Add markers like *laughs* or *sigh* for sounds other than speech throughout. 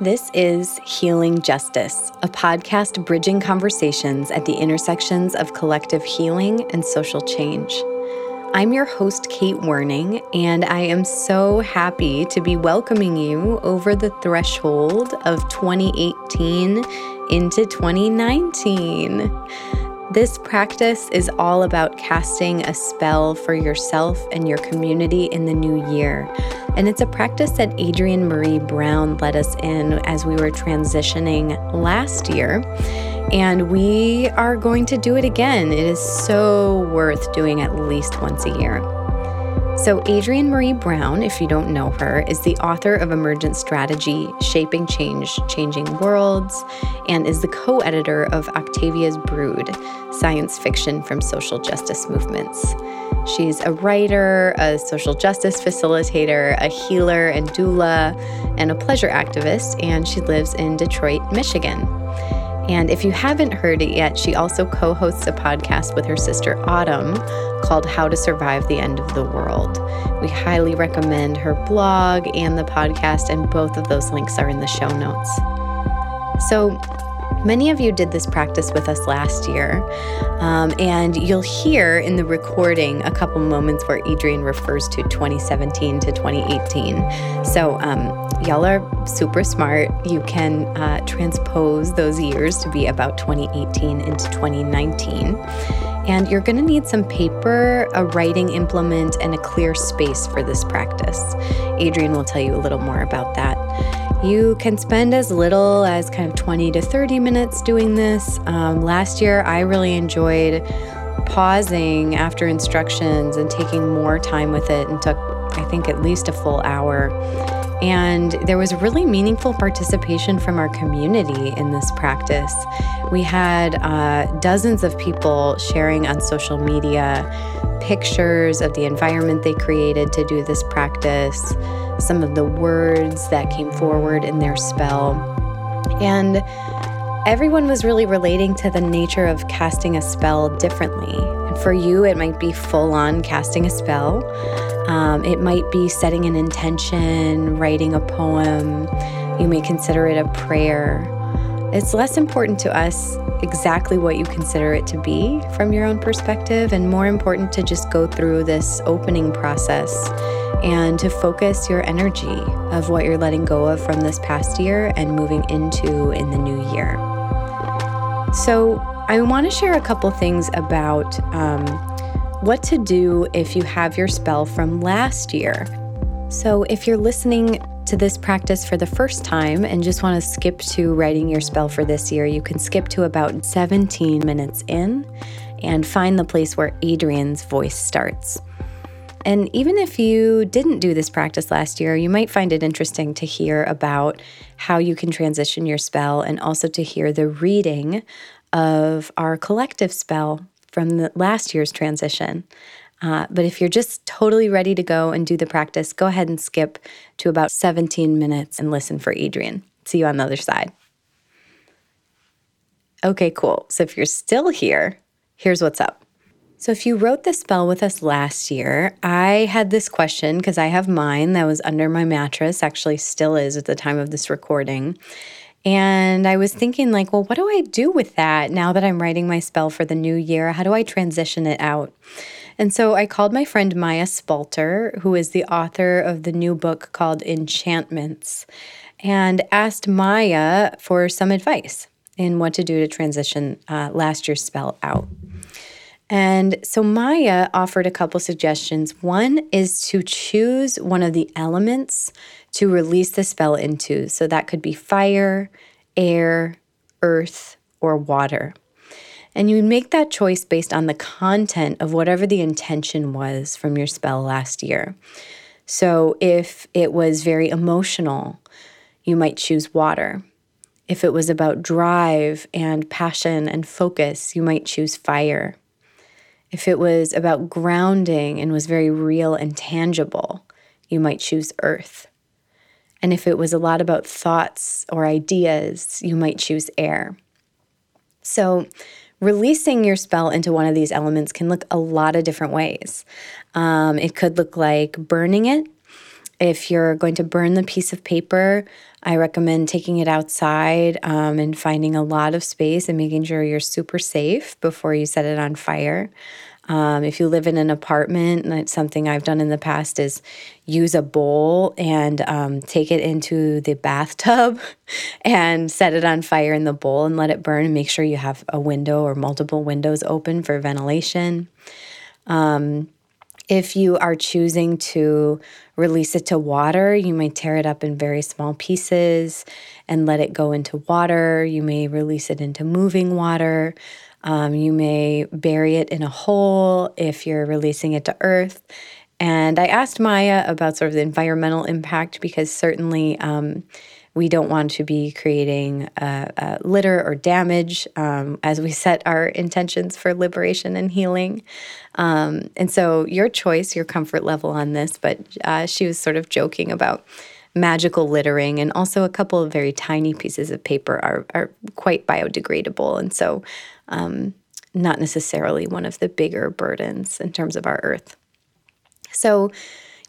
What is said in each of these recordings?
This is Healing Justice, a podcast bridging conversations at the intersections of collective healing and social change. I'm your host, Kate Werning, and I am so happy to be welcoming you over the threshold of 2018 into 2019. This practice is all about casting a spell for yourself and your community in the new year. And it's a practice that Adrienne Maree Brown led us in as we were transitioning last year. And we are going to do it again. It is so worth doing at least once a year. So, Adrienne Maree Brown, if you don't know her, is the author of Emergent Strategy Shaping Change, Changing Worlds, and is the co editor of Octavia's Brood Science Fiction from Social Justice Movements. She's a writer, a social justice facilitator, a healer and doula, and a pleasure activist, and she lives in Detroit, Michigan. And if you haven't heard it yet, she also co hosts a podcast with her sister Autumn called How to Survive the End of the World. We highly recommend her blog and the podcast, and both of those links are in the show notes. So, Many of you did this practice with us last year, um, and you'll hear in the recording a couple moments where Adrienne refers to 2017 to 2018. So, um, y'all are super smart. You can uh, transpose those years to be about 2018 into 2019. And you're going to need some paper, a writing implement, and a clear space for this practice. Adrienne will tell you a little more about that. You can spend as little as kind of 20 to 30 minutes doing this. Um, last year, I really enjoyed pausing after instructions and taking more time with it and took, I think, at least a full hour. And there was really meaningful participation from our community in this practice. We had uh, dozens of people sharing on social media pictures of the environment they created to do this practice some of the words that came forward in their spell. And everyone was really relating to the nature of casting a spell differently. And for you, it might be full on casting a spell, um, it might be setting an intention, writing a poem. You may consider it a prayer. It's less important to us exactly what you consider it to be from your own perspective, and more important to just go through this opening process and to focus your energy of what you're letting go of from this past year and moving into in the new year. So, I want to share a couple things about um, what to do if you have your spell from last year. So, if you're listening to this practice for the first time and just want to skip to writing your spell for this year, you can skip to about 17 minutes in and find the place where Adrienne's voice starts. And even if you didn't do this practice last year, you might find it interesting to hear about how you can transition your spell and also to hear the reading of our collective spell from the last year's transition. Uh, but if you're just totally ready to go and do the practice, go ahead and skip to about 17 minutes and listen for Adrienne. See you on the other side. Okay, cool. So if you're still here, here's what's up. So, if you wrote the spell with us last year, I had this question because I have mine that was under my mattress, actually, still is at the time of this recording. And I was thinking, like, well, what do I do with that now that I'm writing my spell for the new year? How do I transition it out? And so I called my friend Mya Spalter, who is the author of the new book called Enchantments, and asked Mya for some advice in what to do to transition uh, last year's spell out. And so Mya offered a couple suggestions. One is to choose one of the elements to release the spell into. So that could be fire, air, earth, or water. And you make that choice based on the content of whatever the intention was from your spell last year. So if it was very emotional, you might choose water. If it was about drive and passion and focus, you might choose fire. If it was about grounding and was very real and tangible, you might choose earth. And if it was a lot about thoughts or ideas, you might choose air. So, releasing your spell into one of these elements can look a lot of different ways. Um, it could look like burning it, if you're going to burn the piece of paper, I recommend taking it outside um, and finding a lot of space and making sure you're super safe before you set it on fire. Um, if you live in an apartment, that's something I've done in the past is use a bowl and um, take it into the bathtub *laughs* and set it on fire in the bowl and let it burn and make sure you have a window or multiple windows open for ventilation. Um, if you are choosing to release it to water, you might tear it up in very small pieces and let it go into water. You may release it into moving water. Um, you may bury it in a hole if you're releasing it to earth. And I asked Mya about sort of the environmental impact because certainly um, we don't want to be creating uh, uh, litter or damage um, as we set our intentions for liberation and healing. Um, and so, your choice, your comfort level on this, but uh, she was sort of joking about magical littering, and also a couple of very tiny pieces of paper are, are quite biodegradable. And so, um, not necessarily one of the bigger burdens in terms of our earth. So,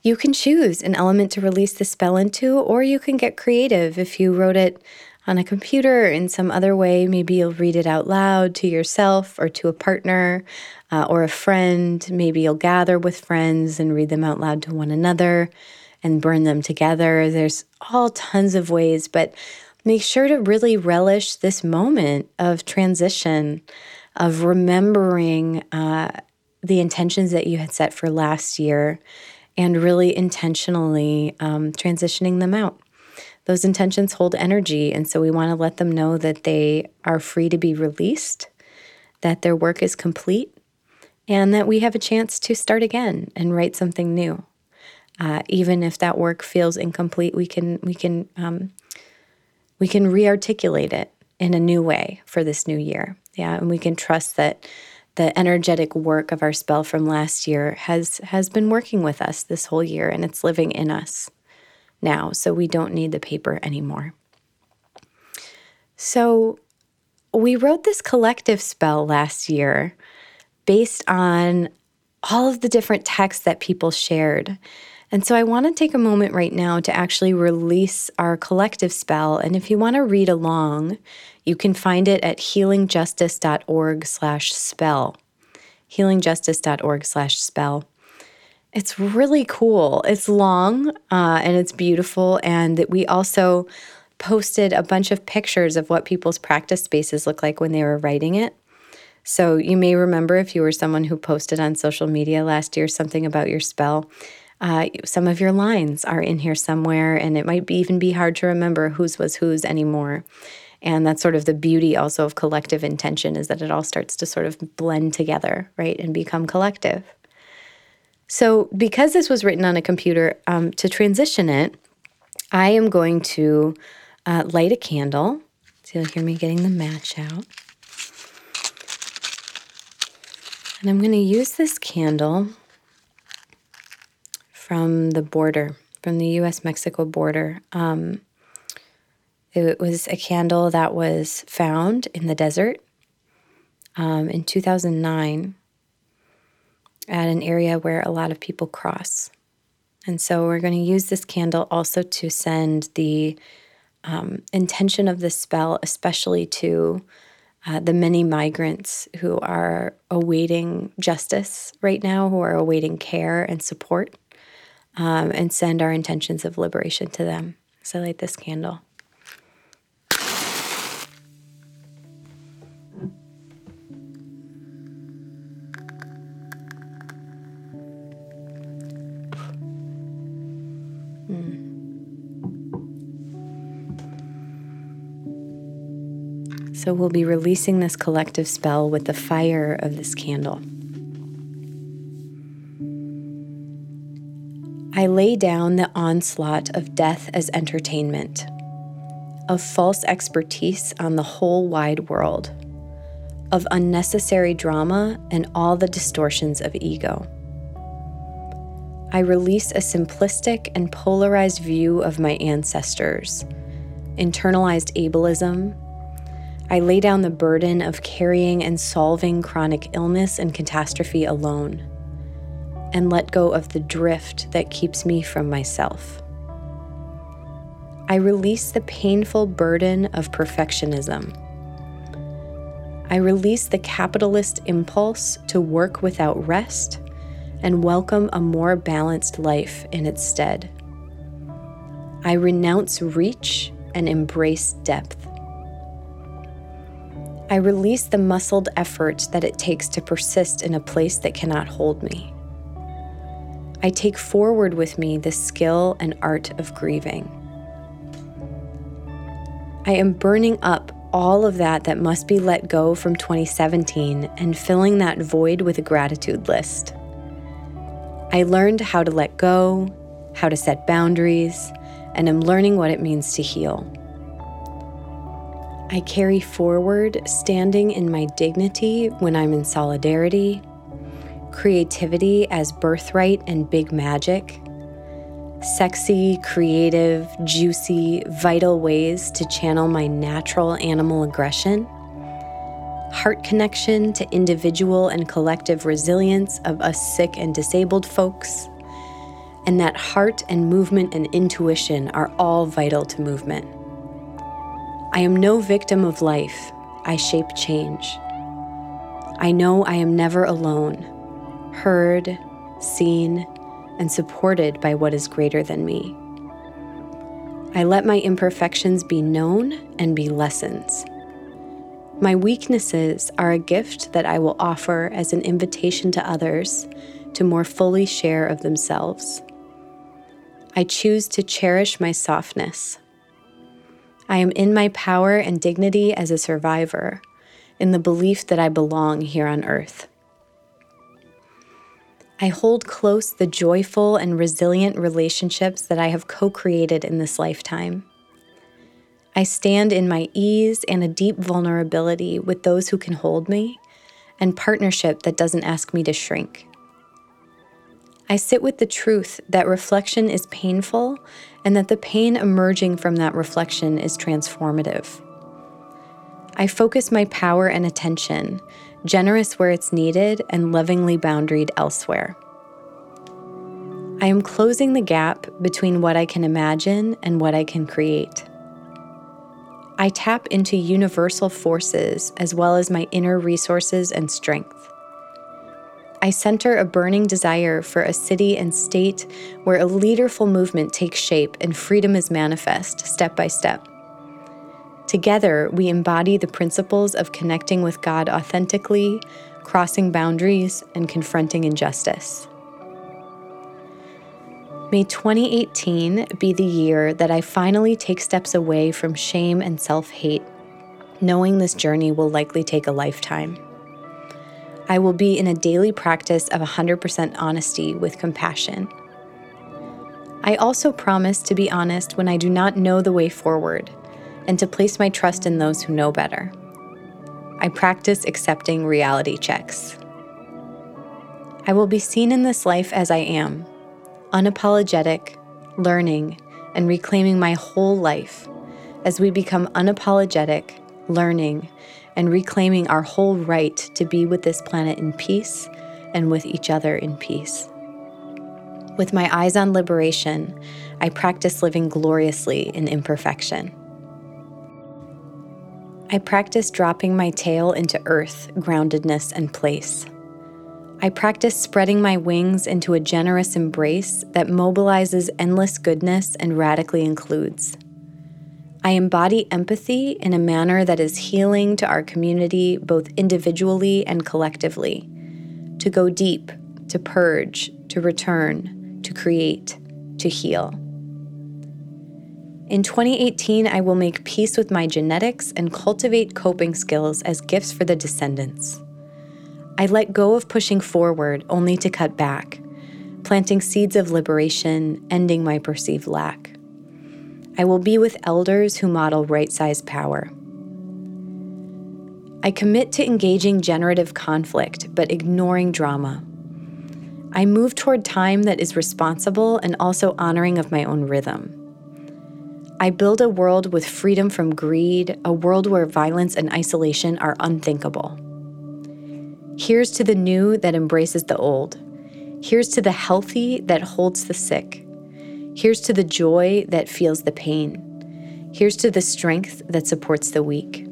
you can choose an element to release the spell into, or you can get creative. If you wrote it on a computer in some other way, maybe you'll read it out loud to yourself or to a partner uh, or a friend. Maybe you'll gather with friends and read them out loud to one another and burn them together. There's all tons of ways, but make sure to really relish this moment of transition, of remembering uh, the intentions that you had set for last year and really intentionally um, transitioning them out. Those intentions hold energy, and so we want to let them know that they are free to be released, that their work is complete, and that we have a chance to start again and write something new. Uh, even if that work feels incomplete, we can we can um, we can rearticulate it in a new way for this new year. Yeah, and we can trust that the energetic work of our spell from last year has has been working with us this whole year and it's living in us now so we don't need the paper anymore so we wrote this collective spell last year based on all of the different texts that people shared and so I want to take a moment right now to actually release our collective spell. And if you want to read along, you can find it at healingjustice.org slash spell. healingjustice.org slash spell. It's really cool. It's long uh, and it's beautiful. And we also posted a bunch of pictures of what people's practice spaces look like when they were writing it. So you may remember if you were someone who posted on social media last year something about your spell. Uh, some of your lines are in here somewhere, and it might be, even be hard to remember whose was whose anymore. And that's sort of the beauty also of collective intention is that it all starts to sort of blend together, right, and become collective. So, because this was written on a computer, um, to transition it, I am going to uh, light a candle. So, you'll hear me getting the match out. And I'm going to use this candle from the border, from the US Mexico border. Um, it was a candle that was found in the desert um, in 2009 at an area where a lot of people cross. And so we're going to use this candle also to send the um, intention of the spell, especially to uh, the many migrants who are awaiting justice right now, who are awaiting care and support, um, and send our intentions of liberation to them. So I light this candle. So we'll be releasing this collective spell with the fire of this candle. Lay down the onslaught of death as entertainment, of false expertise on the whole wide world, of unnecessary drama and all the distortions of ego. I release a simplistic and polarized view of my ancestors, internalized ableism, I lay down the burden of carrying and solving chronic illness and catastrophe alone. And let go of the drift that keeps me from myself. I release the painful burden of perfectionism. I release the capitalist impulse to work without rest and welcome a more balanced life in its stead. I renounce reach and embrace depth. I release the muscled effort that it takes to persist in a place that cannot hold me. I take forward with me the skill and art of grieving. I am burning up all of that that must be let go from 2017 and filling that void with a gratitude list. I learned how to let go, how to set boundaries, and am learning what it means to heal. I carry forward standing in my dignity when I'm in solidarity, creativity as birthright and big magic, sexy, creative, juicy, vital ways to channel my natural animal aggression, heart connection to individual and collective resilience of us sick and disabled folks, and that heart and movement and intuition are all vital to movement. I am no victim of life, I shape change. I know I am never alone, heard, seen, and supported by what is greater than me. I let my imperfections be known and be lessons. My weaknesses are a gift that I will offer as an invitation to others to more fully share of themselves. I choose to cherish my softness. I am in my power and dignity as a survivor, in the belief that I belong here on earth. I hold close the joyful and resilient relationships that I have co created in this lifetime. I stand in my ease and a deep vulnerability with those who can hold me, and partnership that doesn't ask me to shrink. I sit with the truth that reflection is painful and that the pain emerging from that reflection is transformative. I focus my power and attention generous where it's needed, and lovingly boundaried elsewhere. I am closing the gap between what I can imagine and what I can create. I tap into universal forces as well as my inner resources and strength. I center a burning desire for a city and state where a leaderful movement takes shape and freedom is manifest step by step. Together, we embody the principles of connecting with God authentically, crossing boundaries, and confronting injustice. May 2018 be the year that I finally take steps away from shame and self hate, knowing this journey will likely take a lifetime. I will be in a daily practice of 100% honesty with compassion. I also promise to be honest when I do not know the way forward and to place my trust in those who know better. I practice accepting reality checks. I will be seen in this life as I am, unapologetic, learning, and reclaiming my whole life as we become unapologetic, learning, and reclaiming our whole right to be with this planet in peace and with each other in peace. With my eyes on liberation, I practice living gloriously in imperfection. I practice dropping my tail into earth, groundedness, and place. I practice spreading my wings into a generous embrace that mobilizes endless goodness and radically includes. I embody empathy in a manner that is healing to our community, both individually and collectively. To go deep, to purge, to return, to create, to heal. In 2018, I will make peace with my genetics and cultivate coping skills as gifts for the descendants. I let go of pushing forward only to cut back, planting seeds of liberation, ending my perceived lack. I will be with elders who model right sized power. I commit to engaging generative conflict but ignoring drama. I move toward time that is responsible and also honoring of my own rhythm. I build a world with freedom from greed, a world where violence and isolation are unthinkable. Here's to the new that embraces the old. Here's to the healthy that holds the sick. Here's to the joy that feels the pain. Here's to the strength that supports the weak.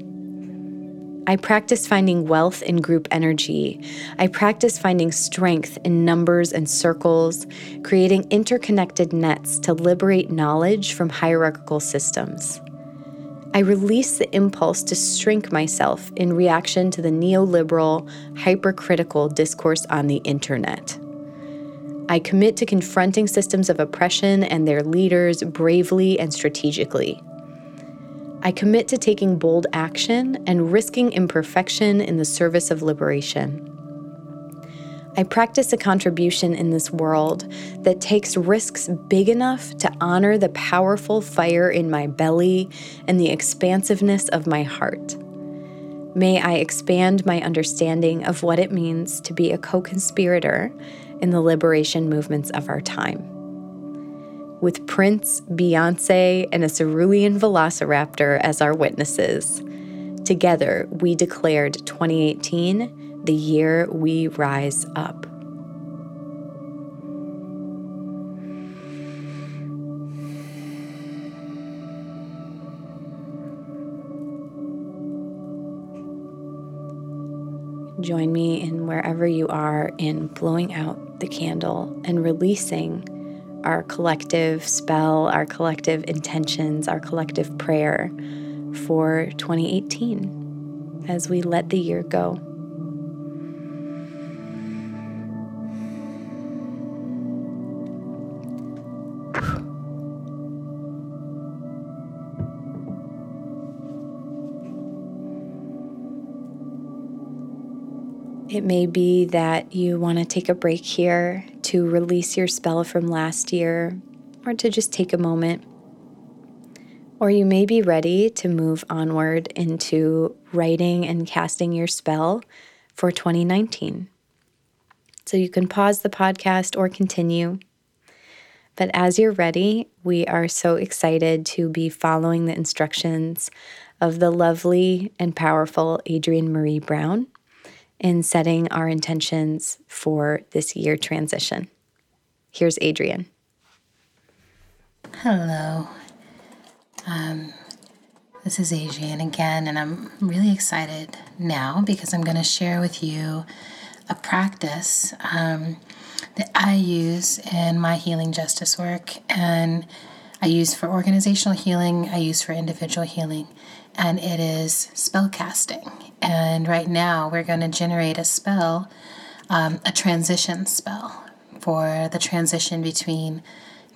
I practice finding wealth in group energy. I practice finding strength in numbers and circles, creating interconnected nets to liberate knowledge from hierarchical systems. I release the impulse to shrink myself in reaction to the neoliberal, hypercritical discourse on the internet. I commit to confronting systems of oppression and their leaders bravely and strategically. I commit to taking bold action and risking imperfection in the service of liberation. I practice a contribution in this world that takes risks big enough to honor the powerful fire in my belly and the expansiveness of my heart. May I expand my understanding of what it means to be a co conspirator in the liberation movements of our time with Prince, Beyonce, and a cerulean velociraptor as our witnesses. Together, we declared 2018 the year we rise up. Join me in wherever you are in blowing out the candle and releasing our collective spell, our collective intentions, our collective prayer for 2018 as we let the year go. It may be that you want to take a break here to release your spell from last year or to just take a moment. Or you may be ready to move onward into writing and casting your spell for 2019. So you can pause the podcast or continue. But as you're ready, we are so excited to be following the instructions of the lovely and powerful Adrienne Maree Brown in setting our intentions for this year transition. Here's Adrienne. Hello. Um, this is Adrienne again, and I'm really excited now because I'm going to share with you a practice um, that I use in my healing justice work, and I use for organizational healing, I use for individual healing, and it is spell casting. And right now, we're going to generate a spell, um, a transition spell for the transition between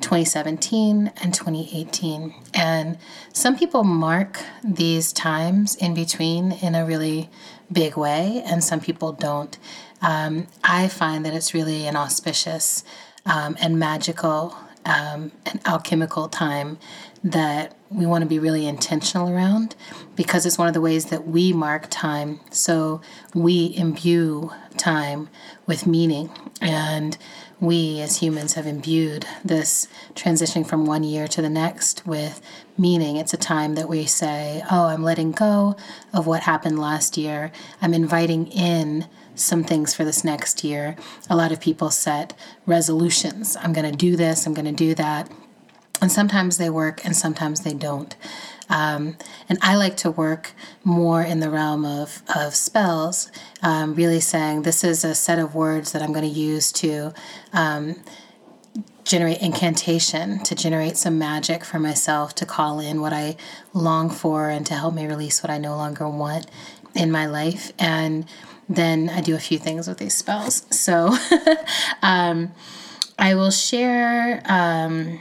2017 and 2018. And some people mark these times in between in a really big way, and some people don't. Um, I find that it's really an auspicious um, and magical um, and alchemical time that we want to be really intentional around because it's one of the ways that we mark time. So we imbue time with meaning. And we as humans have imbued this transitioning from one year to the next with meaning. It's a time that we say, Oh, I'm letting go of what happened last year. I'm inviting in some things for this next year. A lot of people set resolutions. I'm going to do this, I'm going to do that. And sometimes they work and sometimes they don't. Um, and I like to work more in the realm of, of spells, um, really saying this is a set of words that I'm going to use to um, generate incantation, to generate some magic for myself, to call in what I long for, and to help me release what I no longer want in my life. And then I do a few things with these spells. So *laughs* um, I will share. Um,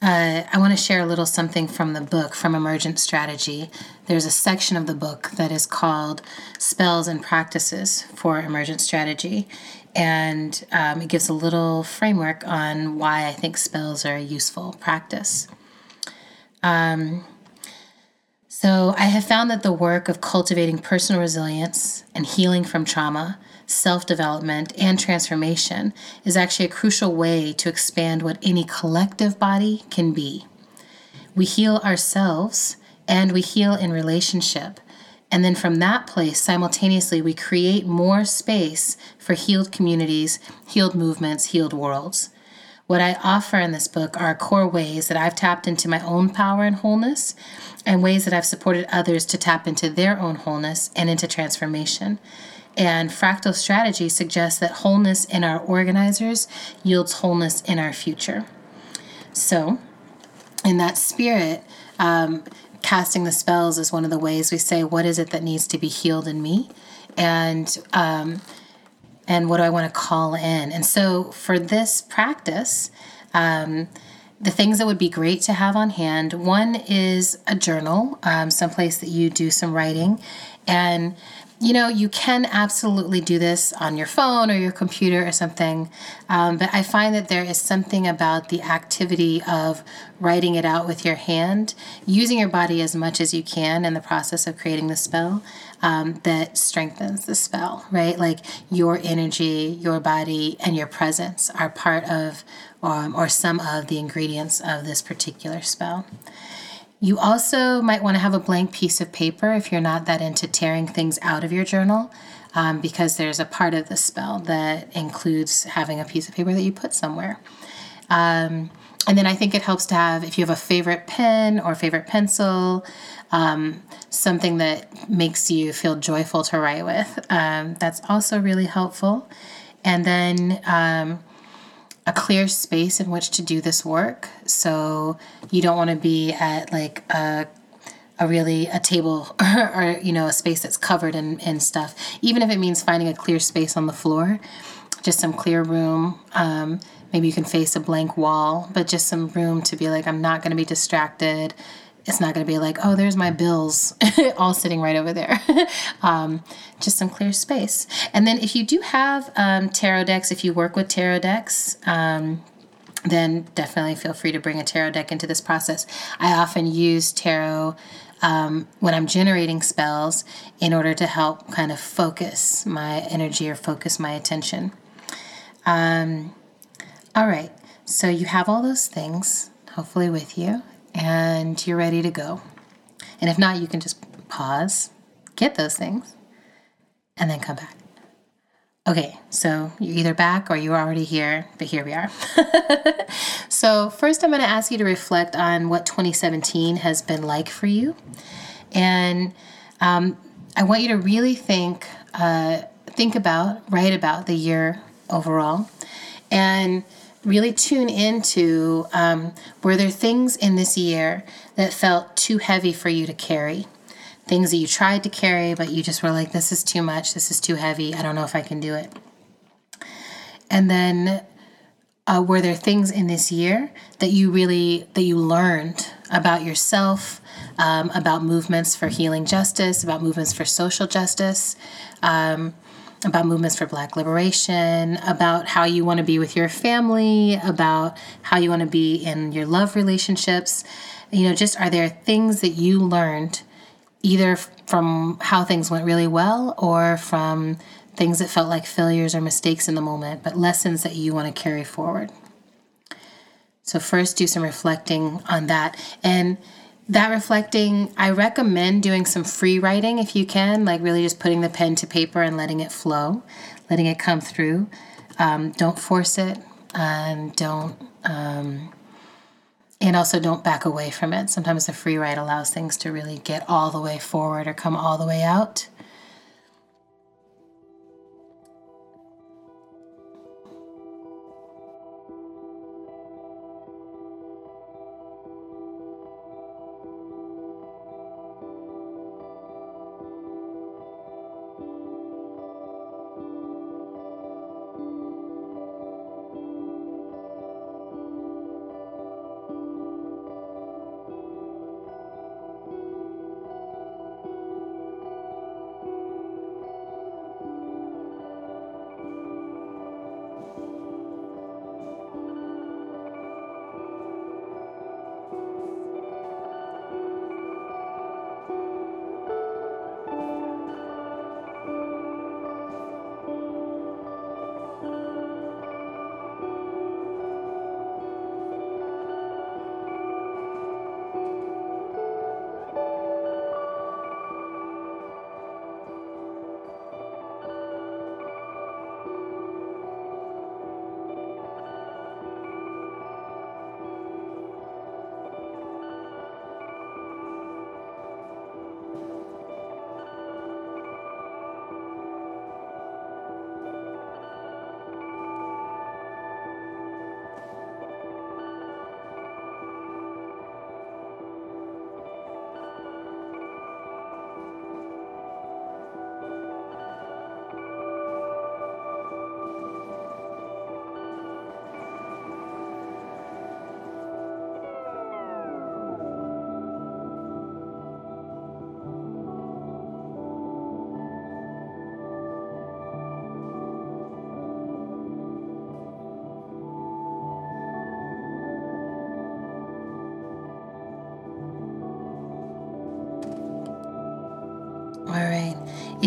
uh, I want to share a little something from the book from Emergent Strategy. There's a section of the book that is called Spells and Practices for Emergent Strategy. And um, it gives a little framework on why I think spells are a useful practice. Um, so, I have found that the work of cultivating personal resilience and healing from trauma self development, and transformation is actually a crucial way to expand what any collective body can be. We heal ourselves and we heal in relationship. And then from that place, simultaneously, we create more space for healed communities, healed movements, healed worlds. What I offer in this book are core ways that I've tapped into my own power and wholeness, and ways that I've supported others to tap into their own wholeness and into transformation. And fractal strategy suggests that wholeness in our organizers yields wholeness in our future. So, in that spirit, um, casting the spells is one of the ways we say, What is it that needs to be healed in me? And um, and what do I want to call in? And so for this practice, um, the things that would be great to have on hand one is a journal, um, someplace that you do some writing. And you know, you can absolutely do this on your phone or your computer or something, um, but I find that there is something about the activity of writing it out with your hand, using your body as much as you can in the process of creating the spell, um, that strengthens the spell, right? Like your energy, your body, and your presence are part of um, or some of the ingredients of this particular spell. You also might want to have a blank piece of paper if you're not that into tearing things out of your journal, um, because there's a part of the spell that includes having a piece of paper that you put somewhere. Um, and then I think it helps to have, if you have a favorite pen or favorite pencil, um, something that makes you feel joyful to write with. Um, that's also really helpful. And then um, a clear space in which to do this work. So you don't want to be at like a a really a table or, *laughs* or, you know a space that's covered in, in stuff even if it means finding a clear space on the floor just some clear room um, maybe you can face a blank wall but just some room to be like i'm not going to be distracted it's not going to be like, oh, there's my bills *laughs* all sitting right over there. *laughs* um, just some clear space. And then if you do have um, tarot decks, if you work with tarot decks, um, then definitely feel free to bring a tarot deck into this process. I often use tarot um, when I'm generating spells in order to help kind of focus my energy or focus my attention. Um, all right, so you have all those things hopefully with you and you're ready to go. And if not, you can just pause, get those things, and then come back. Okay, so you're either back or you're already here, but here we are. *laughs* so, first, I'm going to ask you to reflect on what 2017 has been like for you. And um, I want you to really think, uh, think about, write about the year overall. And really tune into um, were there things in this year that felt too heavy for you to carry? Things that you tried to carry, but you just were like, this is too much, this is too heavy, I don't know if I can do it. And then uh, were there things in this year that you really that you learned about yourself um, about movements for healing justice about movements for social justice um, about movements for Black liberation, about how you want to be with your family, about how you want to be in your love relationships. You know, just are there things that you learned either from how things went really well or from things that felt like failures or mistakes in the moment, but lessons that you want to carry forward? So, first, do some reflecting on that. And that reflecting, I recommend doing some free writing if you can, like really just putting the pen to paper and letting it flow, letting it come through. Um, don't force it, and don't, um, and also don't back away from it. Sometimes the free write allows things to really get all the way forward or come all the way out.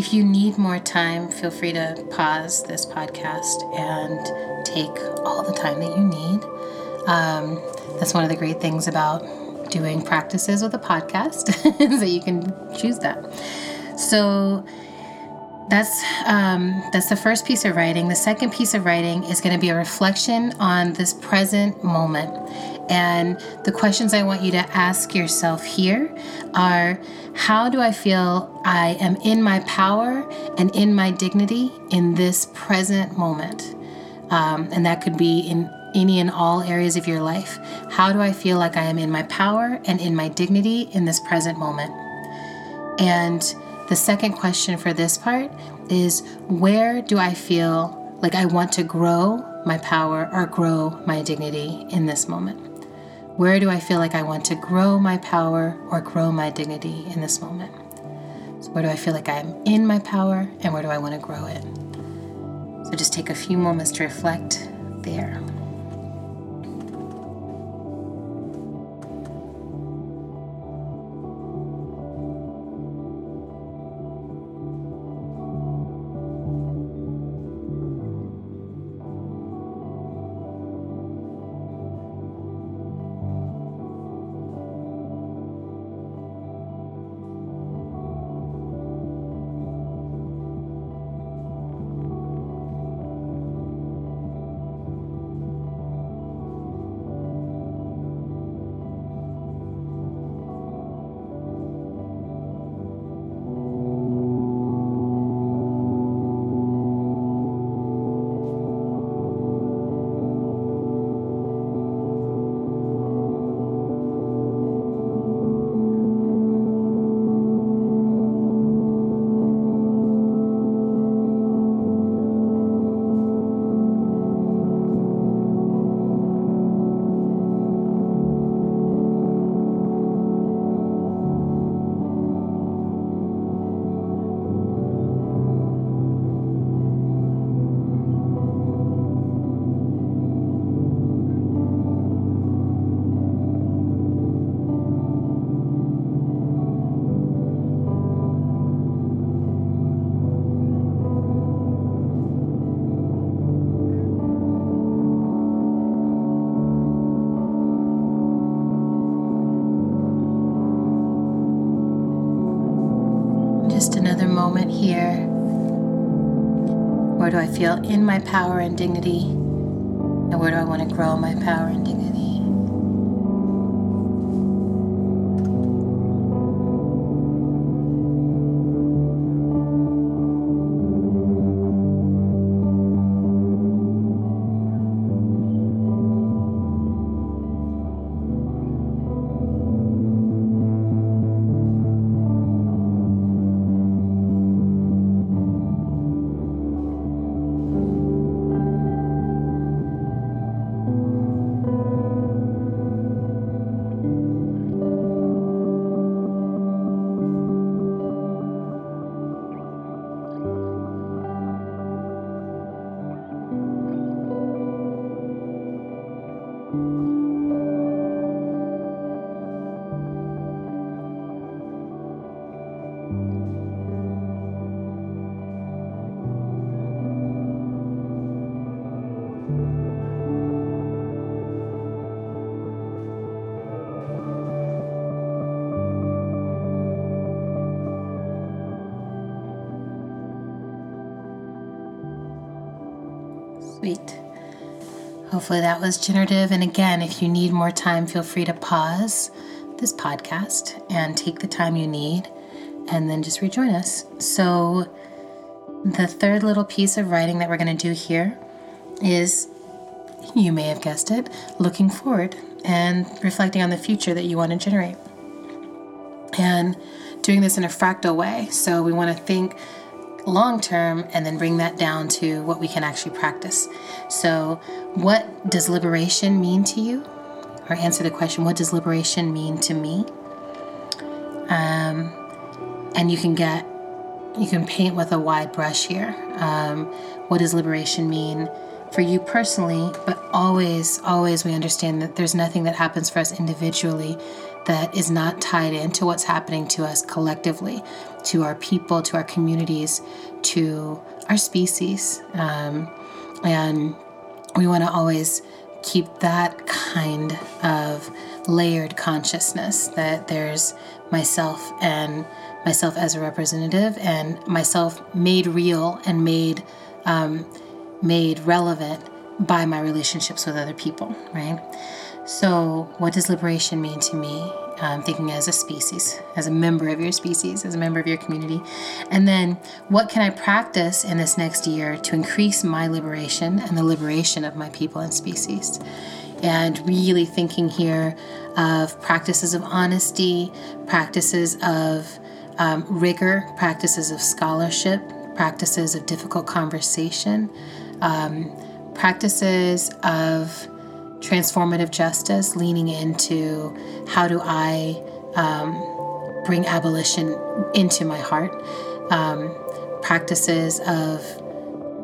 If you need more time, feel free to pause this podcast and take all the time that you need. Um, that's one of the great things about doing practices with a podcast *laughs* is that you can choose that. So that's um, that's the first piece of writing. The second piece of writing is going to be a reflection on this present moment. And the questions I want you to ask yourself here are how do I feel I am in my power and in my dignity in this present moment? Um, and that could be in any and all areas of your life. How do I feel like I am in my power and in my dignity in this present moment? And the second question for this part is where do I feel like I want to grow my power or grow my dignity in this moment? Where do I feel like I want to grow my power or grow my dignity in this moment? So, where do I feel like I'm in my power and where do I want to grow it? So, just take a few moments to reflect there. Feel in my power and dignity? And where do I want to grow my power and dignity? Sweet. Hopefully that was generative. And again, if you need more time, feel free to pause this podcast and take the time you need and then just rejoin us. So, the third little piece of writing that we're going to do here is you may have guessed it, looking forward and reflecting on the future that you want to generate. And doing this in a fractal way. So, we want to think long term and then bring that down to what we can actually practice. So, what does liberation mean to you? Or answer the question, what does liberation mean to me? Um, and you can get, you can paint with a wide brush here. Um, what does liberation mean for you personally, but always, always we understand that there's nothing that happens for us individually that is not tied into what's happening to us collectively, to our people, to our communities, to our species. Um, and we want to always keep that kind of layered consciousness that there's myself and myself as a representative and myself made real and made um, made relevant by my relationships with other people right so what does liberation mean to me I'm thinking as a species, as a member of your species, as a member of your community. And then what can I practice in this next year to increase my liberation and the liberation of my people and species? And really thinking here of practices of honesty, practices of um, rigor, practices of scholarship, practices of difficult conversation, um, practices of transformative justice, leaning into how do I um, bring abolition into my heart, um, practices of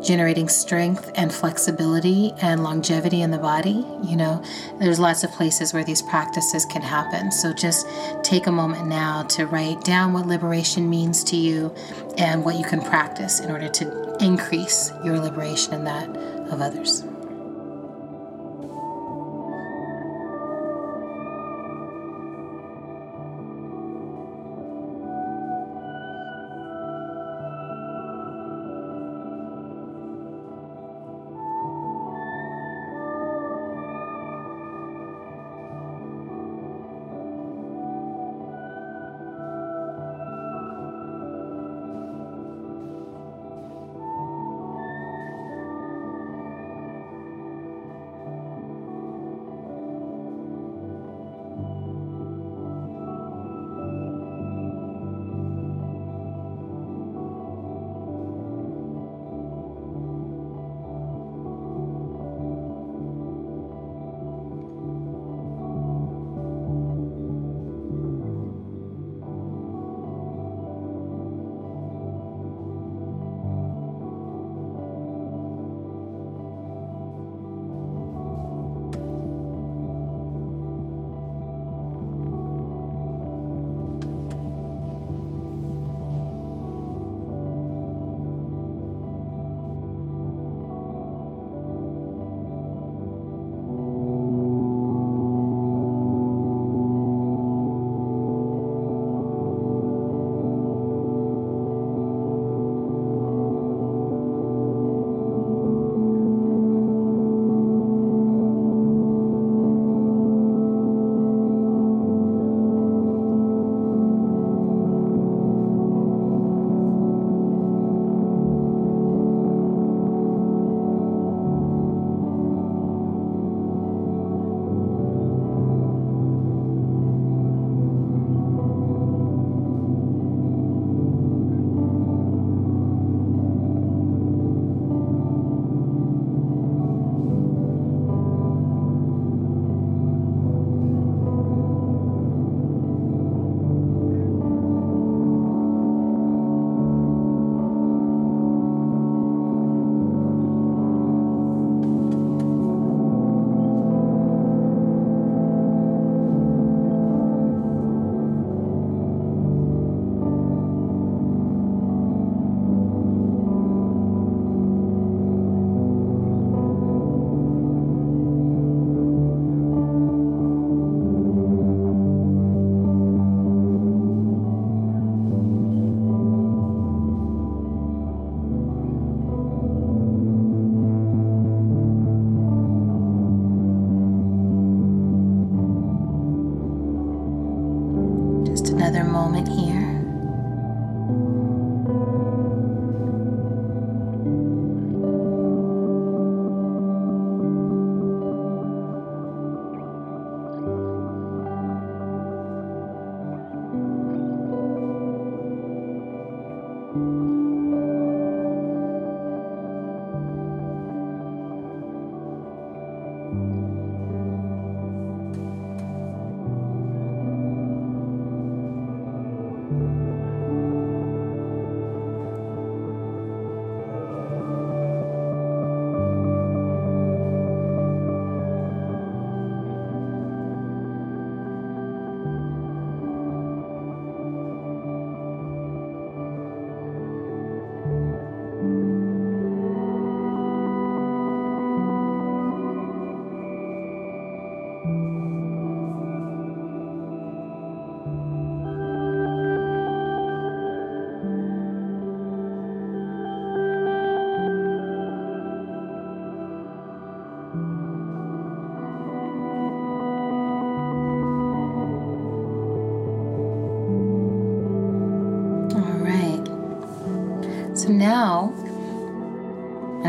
generating strength and flexibility and longevity in the body. You know, there's lots of places where these practices can happen. So just take a moment now to write down what liberation means to you and what you can practice in order to increase your liberation and that of others.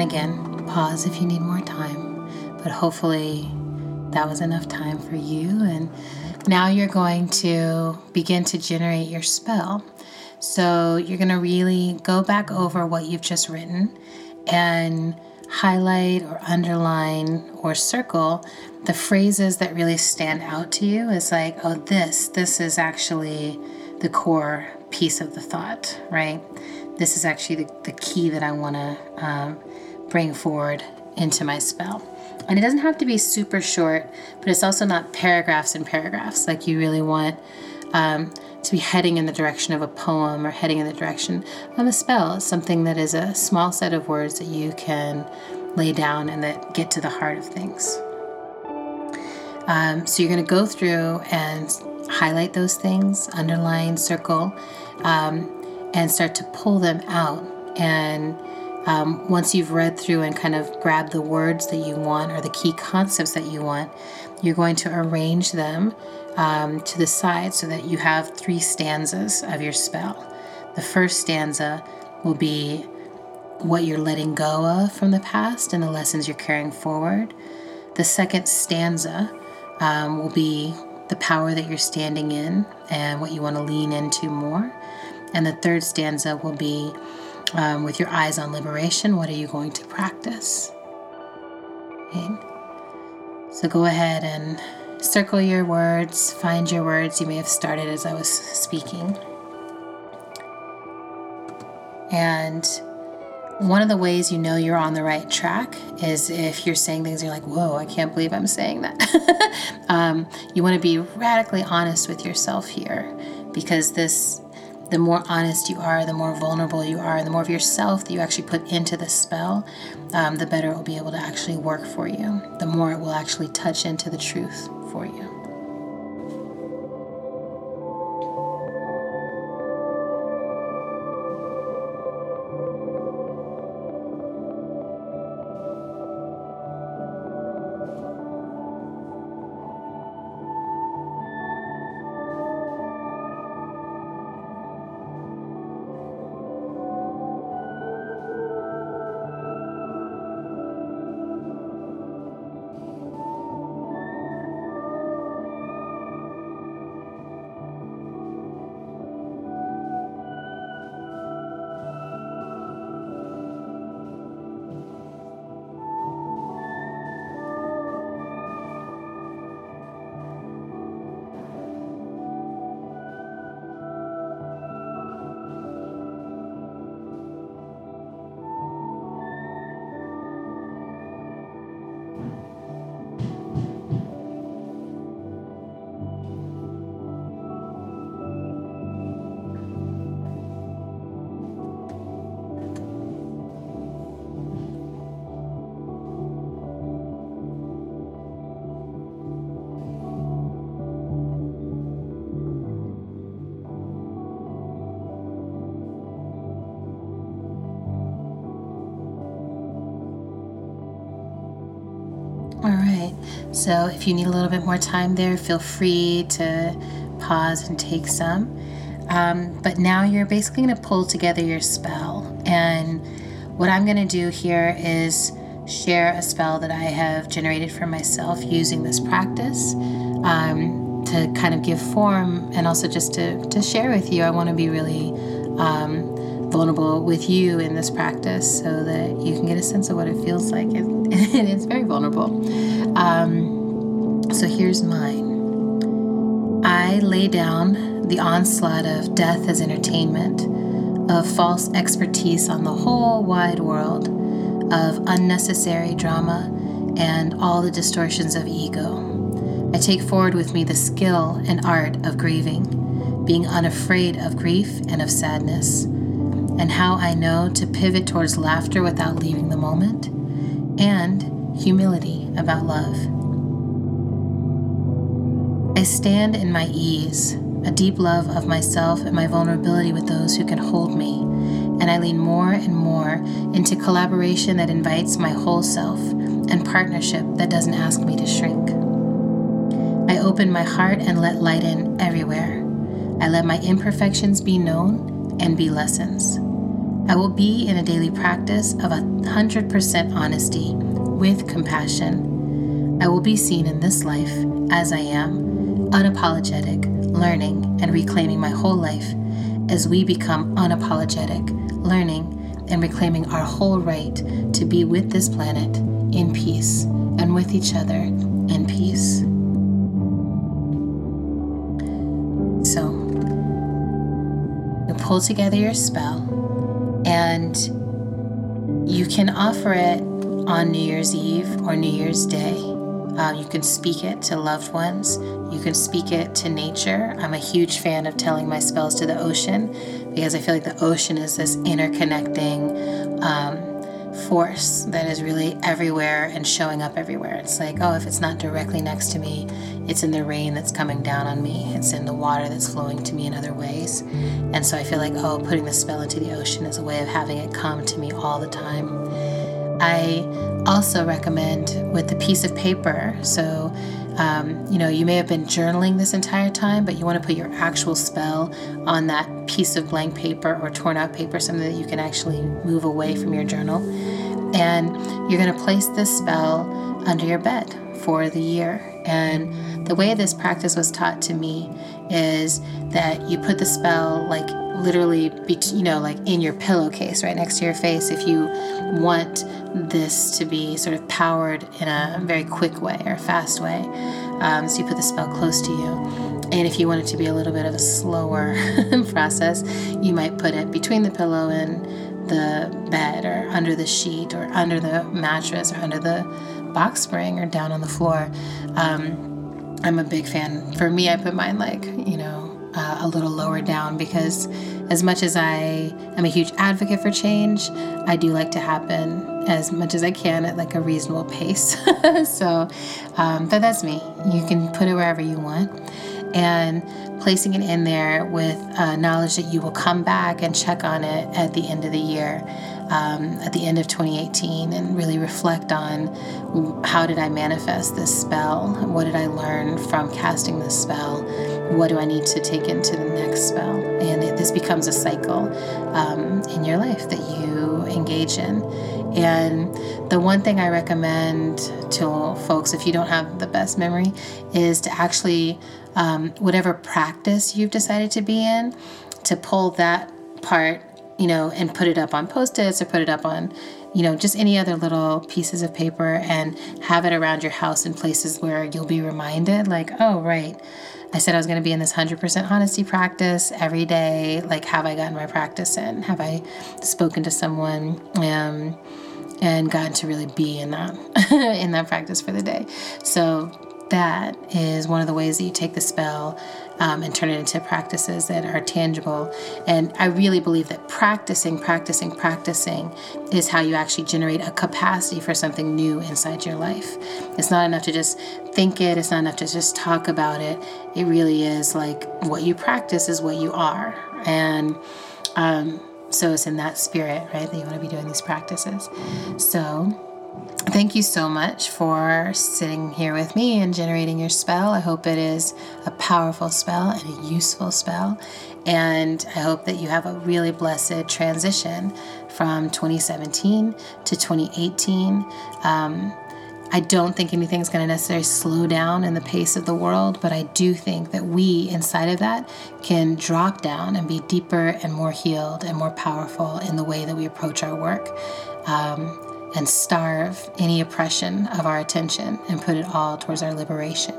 Again, pause if you need more time, but hopefully that was enough time for you. And now you're going to begin to generate your spell. So you're going to really go back over what you've just written and highlight or underline or circle the phrases that really stand out to you is like, oh, this, this is actually the core piece of the thought, right? This is actually the, the key that I want to um, bring forward into my spell. And it doesn't have to be super short, but it's also not paragraphs and paragraphs. Like you really want um, to be heading in the direction of a poem or heading in the direction of a spell. It's something that is a small set of words that you can lay down and that get to the heart of things. Um, so you're going to go through and highlight those things, underline, circle, um, and start to pull them out. And um, once you've read through and kind of grabbed the words that you want or the key concepts that you want, you're going to arrange them um, to the side so that you have three stanzas of your spell. The first stanza will be what you're letting go of from the past and the lessons you're carrying forward. The second stanza um, will be the power that you're standing in and what you want to lean into more. And the third stanza will be um, with your eyes on liberation, what are you going to practice? Okay. So go ahead and circle your words, find your words. You may have started as I was speaking. And one of the ways you know you're on the right track is if you're saying things you're like, whoa, I can't believe I'm saying that. *laughs* um, you want to be radically honest with yourself here because this the more honest you are, the more vulnerable you are, the more of yourself that you actually put into the spell, um, the better it will be able to actually work for you. The more it will actually touch into the truth for you. So if you need a little bit more time there, feel free to pause and take some. Um, but now you're basically going to pull together your spell. And what I'm going to do here is share a spell that I have generated for myself using this practice um, to kind of give form and also just to, to share with you. I want to be really um, vulnerable with you in this practice so that you can get a sense of what it feels like. It, *laughs* it is very vulnerable. Um, so here's mine. I lay down the onslaught of death as entertainment, of false expertise on the whole wide world, of unnecessary drama, and all the distortions of ego. I take forward with me the skill and art of grieving, being unafraid of grief and of sadness and how I know to pivot towards laughter without leaving the moment, and humility about love. I stand in my ease, a deep love of myself and my vulnerability with those who can hold me, and I lean more and more into collaboration that invites my whole self and partnership that doesn't ask me to shrink. I open my heart and let light in everywhere. I let my imperfections be known and be lessons. I will be in a daily practice of 100% honesty with compassion. I will be seen in this life as I am, unapologetic, learning and reclaiming my whole life as we become unapologetic, learning and reclaiming our whole right to be with this planet in peace and with each other in peace. So, you pull together your spell and you can offer it on New Year's Eve or New Year's Day. Uh, you can speak it to loved ones. You can speak it to nature. I'm a huge fan of telling my spells to the ocean because I feel like the ocean is this interconnecting um, force that is really everywhere and showing up everywhere. It's like, oh, if it's not directly next to me, it's in the rain that's coming down on me, it's in the water that's flowing to me in other ways. And so I feel like, oh, putting the spell into the ocean is a way of having it come to me all the time. I also recommend with the piece of paper. So, um, you know, you may have been journaling this entire time, but you want to put your actual spell on that piece of blank paper or torn out paper, something that you can actually move away from your journal. And you're going to place this spell under your bed for the year. And the way this practice was taught to me is that you put the spell like literally, be, you know, like in your pillowcase right next to your face if you want this to be sort of powered in a very quick way or fast way. Um, so you put the spell close to you. And if you want it to be a little bit of a slower *laughs* process, you might put it between the pillow and the bed or under the sheet or under the mattress or under the box spring or down on the floor. Um, I'm a big fan. For me, I put mine like, you know, uh, a little lower down because as much as I am a huge advocate for change, I do like to happen as much as I can at like a reasonable pace. *laughs* so, um, but that's me. You can put it wherever you want and placing it in there with uh, knowledge that you will come back and check on it at the end of the year, um, at the end of 2018, and really reflect on how did I manifest this spell? What did I learn from casting this spell? What do I need to take into the next spell? And it, this becomes a cycle um, in your life that you engage in. And the one thing I recommend to folks, if you don't have the best memory, is to actually um, whatever practice you've decided to be in, to pull that part, you know, and put it up on post its or put it up on, you know, just any other little pieces of paper and have it around your house in places where you'll be reminded, like, oh, right. I said I was going to be in this 100% honesty practice every day. Like, have I gotten my practice in? Have I spoken to someone? Um, and gotten to really be in that *laughs* in that practice for the day. So that is one of the ways that you take the spell um, and turn it into practices that are tangible. And I really believe that practicing, practicing, practicing is how you actually generate a capacity for something new inside your life. It's not enough to just think it, it's not enough to just talk about it. It really is like what you practice is what you are. And um, so it's in that spirit, right, that you want to be doing these practices. So, Thank you so much for sitting here with me and generating your spell. I hope it is a powerful spell and a useful spell. And I hope that you have a really blessed transition from 2017 to 2018. Um, I don't think anything's going to necessarily slow down in the pace of the world, but I do think that we, inside of that, can drop down and be deeper and more healed and more powerful in the way that we approach our work. Um, and starve any oppression of our attention and put it all towards our liberation.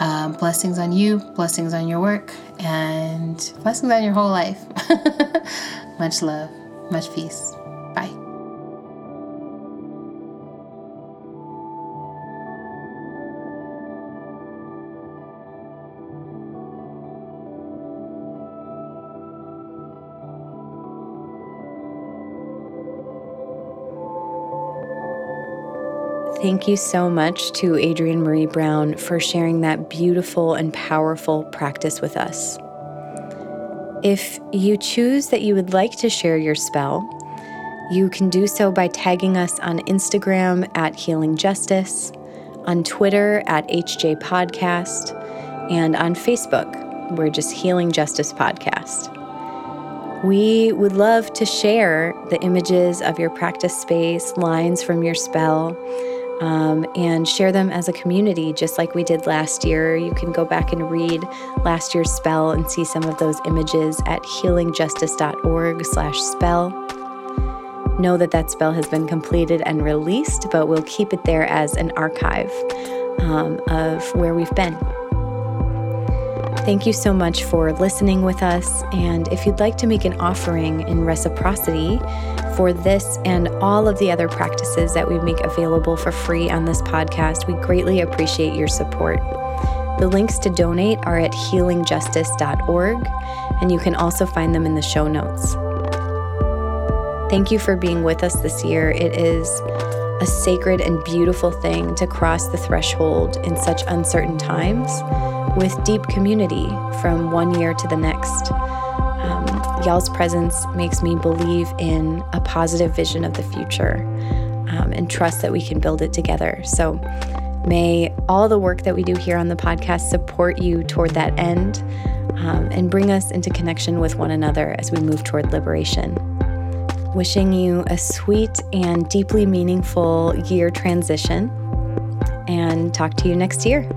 Um, blessings on you, blessings on your work, and blessings on your whole life. *laughs* much love, much peace. Thank you so much to Adrienne Maree Brown for sharing that beautiful and powerful practice with us. If you choose that you would like to share your spell, you can do so by tagging us on Instagram at Healing Justice, on Twitter at HJ Podcast, and on Facebook, we're just Healing Justice Podcast. We would love to share the images of your practice space, lines from your spell, um, and share them as a community, just like we did last year. You can go back and read last year's spell and see some of those images at healingjustice.org/spell. Know that that spell has been completed and released, but we'll keep it there as an archive um, of where we've been. Thank you so much for listening with us. And if you'd like to make an offering in reciprocity for this and all of the other practices that we make available for free on this podcast, we greatly appreciate your support. The links to donate are at healingjustice.org, and you can also find them in the show notes. Thank you for being with us this year. It is a sacred and beautiful thing to cross the threshold in such uncertain times with deep community from one year to the next. Um, y'all's presence makes me believe in a positive vision of the future um, and trust that we can build it together. So, may all the work that we do here on the podcast support you toward that end um, and bring us into connection with one another as we move toward liberation. Wishing you a sweet and deeply meaningful year transition, and talk to you next year.